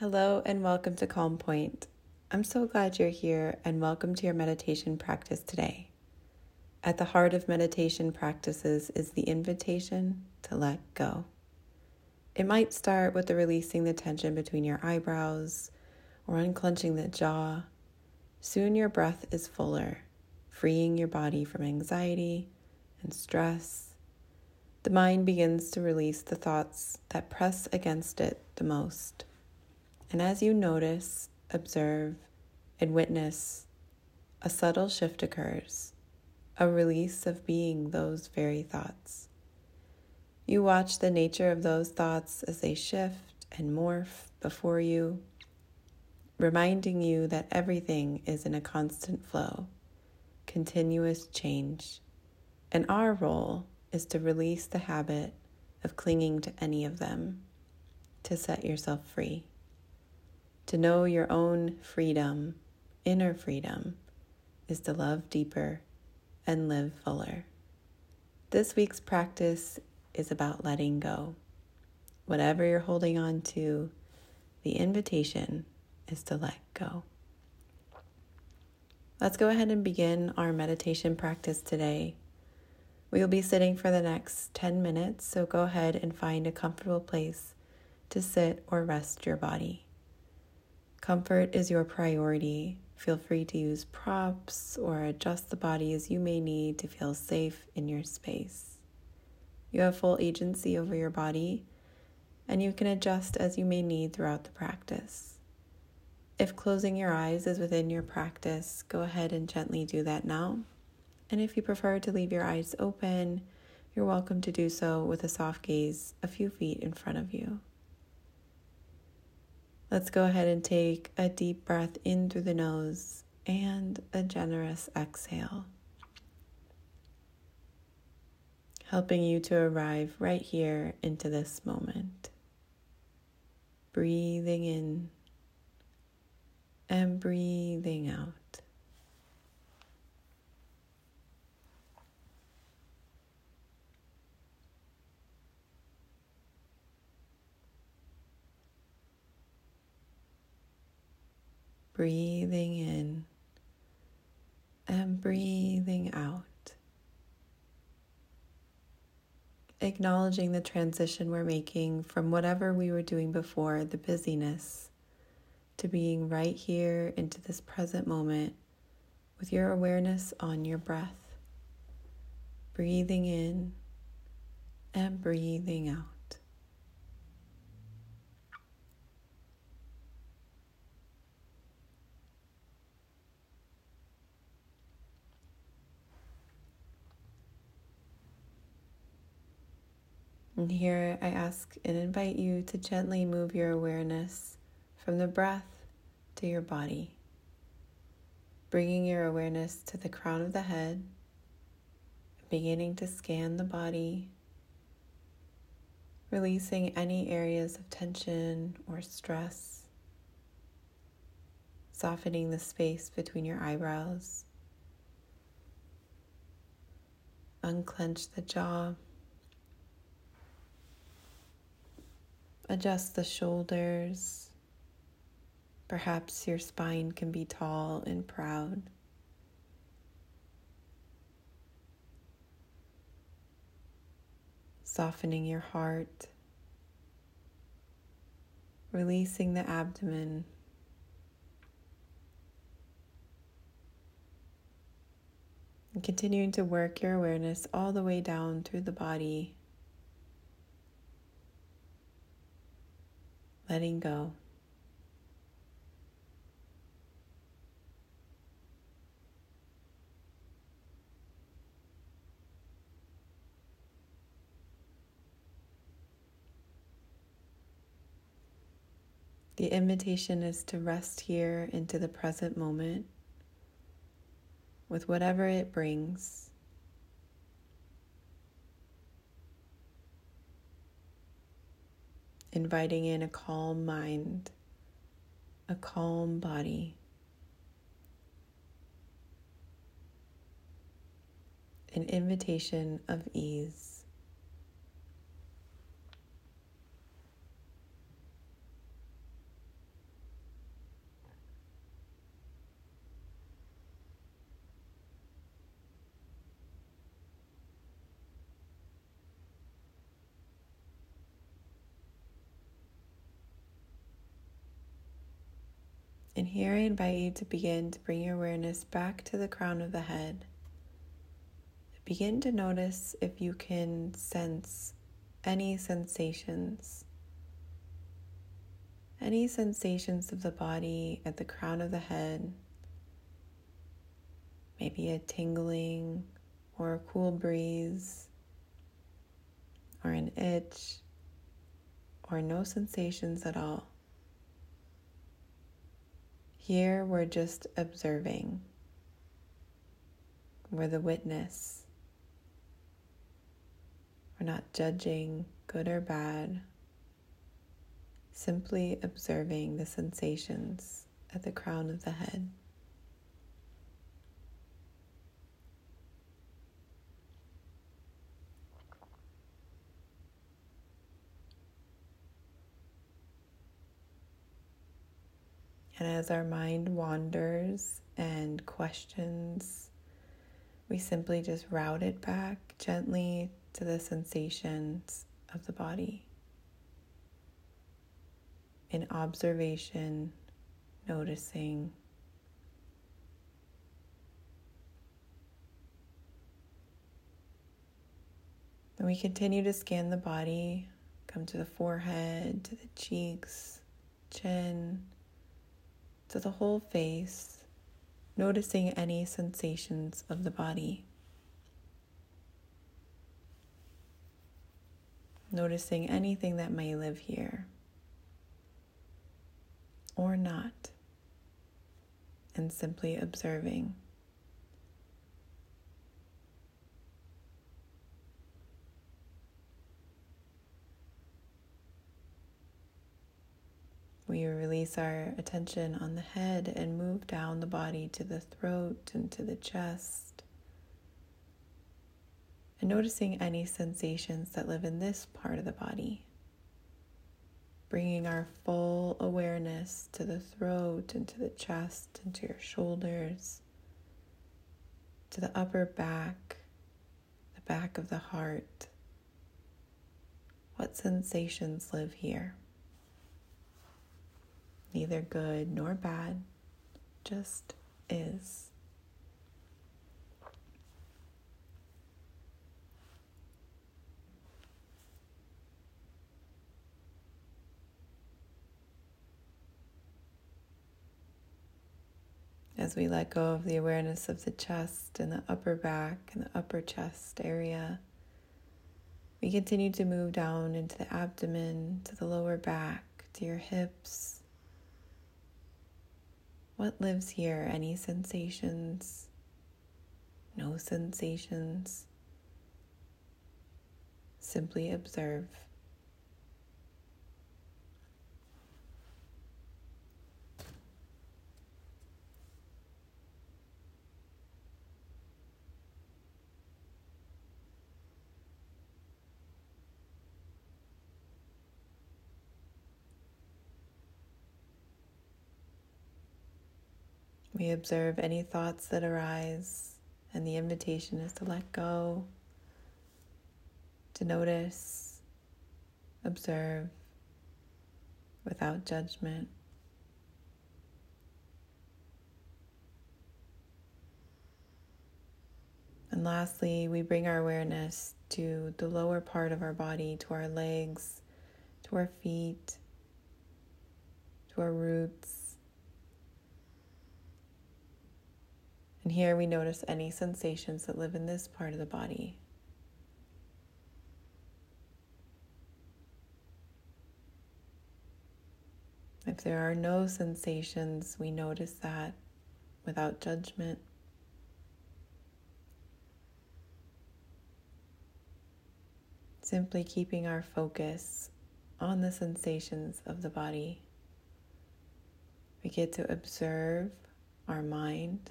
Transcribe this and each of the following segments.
Hello and welcome to Calm Point. I'm so glad you're here and welcome to your meditation practice today. At the heart of meditation practices is the invitation to let go. It might start with the releasing the tension between your eyebrows or unclenching the jaw. Soon your breath is fuller, freeing your body from anxiety and stress. The mind begins to release the thoughts that press against it the most. And as you notice, observe, and witness, a subtle shift occurs, a release of being those very thoughts. You watch the nature of those thoughts as they shift and morph before you, reminding you that everything is in a constant flow, continuous change, and our role is to release the habit of clinging to any of them, to set yourself free. To know your own freedom, inner freedom, is to love deeper and live fuller. This week's practice is about letting go. Whatever you're holding on to, the invitation is to let go. Let's go ahead and begin our meditation practice today. We will be sitting for the next 10 minutes, so go ahead and find a comfortable place to sit or rest your body. Comfort is your priority. Feel free to use props or adjust the body as you may need to feel safe in your space. You have full agency over your body, and you can adjust as you may need throughout the practice. If closing your eyes is within your practice, go ahead and gently do that now. And if you prefer to leave your eyes open, you're welcome to do so with a soft gaze a few feet in front of you. Let's go ahead and take a deep breath in through the nose and a generous exhale. Helping you to arrive right here into this moment. Breathing in and breathing out. Breathing in and breathing out. Acknowledging the transition we're making from whatever we were doing before, the busyness, to being right here into this present moment with your awareness on your breath. Breathing in and breathing out. And here I ask and invite you to gently move your awareness from the breath to your body, bringing your awareness to the crown of the head, beginning to scan the body, releasing any areas of tension or stress, softening the space between your eyebrows, unclench the jaw. Adjust the shoulders. Perhaps your spine can be tall and proud. Softening your heart. Releasing the abdomen. And continuing to work your awareness all the way down through the body letting go. The invitation is to rest here into the present moment with whatever it brings. Inviting in a calm mind, a calm body, an invitation of ease. And here I invite you to begin to bring your awareness back to the crown of the head. Begin to notice if you can sense any sensations, any sensations of the body at the crown of the head, maybe a tingling or a cool breeze or an itch or no sensations at all. Here we're just observing. We're the witness. We're not judging good or bad, simply observing the sensations at the crown of the head. And as our mind wanders and questions, we simply just route it back gently to the sensations of the body. In observation, noticing. And we continue to scan the body, come to the forehead, to the cheeks, chin, to the whole face, noticing any sensations of the body. Noticing anything that may live here or not, and simply observing. We release our attention on the head and move down the body to the throat and to the chest. And noticing any sensations that live in this part of the body. Bringing our full awareness to the throat and to the chest and to your shoulders, to the upper back, the back of the heart. What sensations live here? Neither good nor bad, just is. As we let go of the awareness of the chest and the upper back and the upper chest area, we continue to move down into the abdomen, to the lower back, to your hips, what lives here? Any sensations? No sensations? Simply observe. We observe any thoughts that arise, and the invitation is to let go, to notice, observe without judgment. And lastly, we bring our awareness to the lower part of our body, to our legs, to our feet, to our roots. And here we notice any sensations that live in this part of the body. If there are no sensations, we notice that without judgment. Simply keeping our focus on the sensations of the body. We get to observe our mind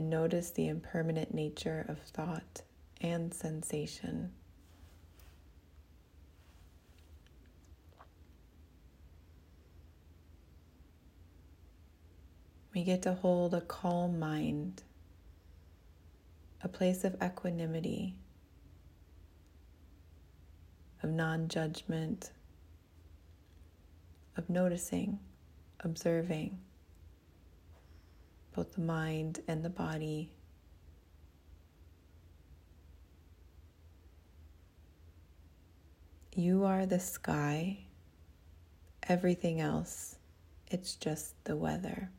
and notice the impermanent nature of thought and sensation. We get to hold a calm mind, a place of equanimity, of non judgment, of noticing, observing both the mind and the body. You are the sky, everything else, it's just the weather.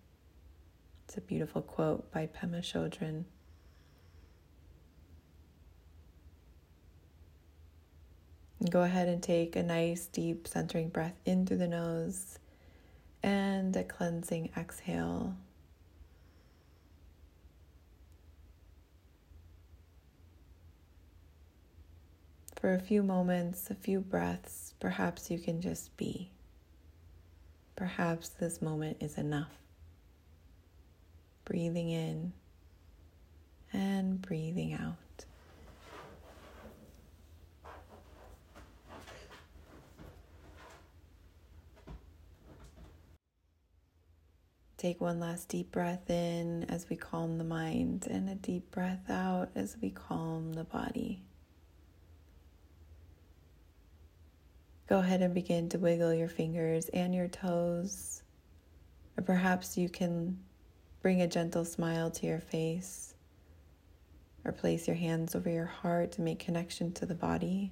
It's a beautiful quote by Pema Chodron. Go ahead and take a nice deep centering breath in through the nose and a cleansing exhale. For a few moments, a few breaths, perhaps you can just be. Perhaps this moment is enough. Breathing in and breathing out. Take one last deep breath in as we calm the mind, and a deep breath out as we calm the body. Go ahead and begin to wiggle your fingers and your toes. Or perhaps you can bring a gentle smile to your face, or place your hands over your heart to make connection to the body.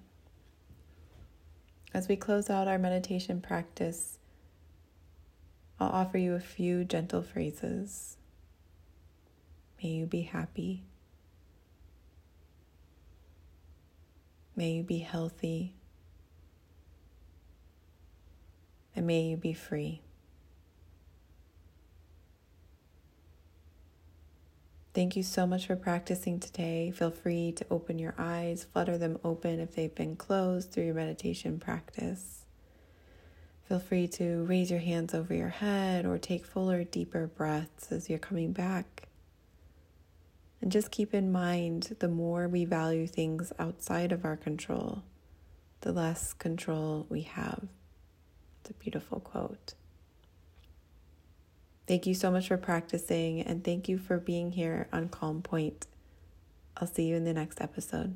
As we close out our meditation practice, I'll offer you a few gentle phrases. May you be happy. May you be healthy. And may you be free. Thank you so much for practicing today. Feel free to open your eyes, flutter them open if they've been closed through your meditation practice. Feel free to raise your hands over your head or take fuller, deeper breaths as you're coming back. And just keep in mind the more we value things outside of our control, the less control we have. It's a beautiful quote. Thank you so much for practicing and thank you for being here on Calm Point. I'll see you in the next episode.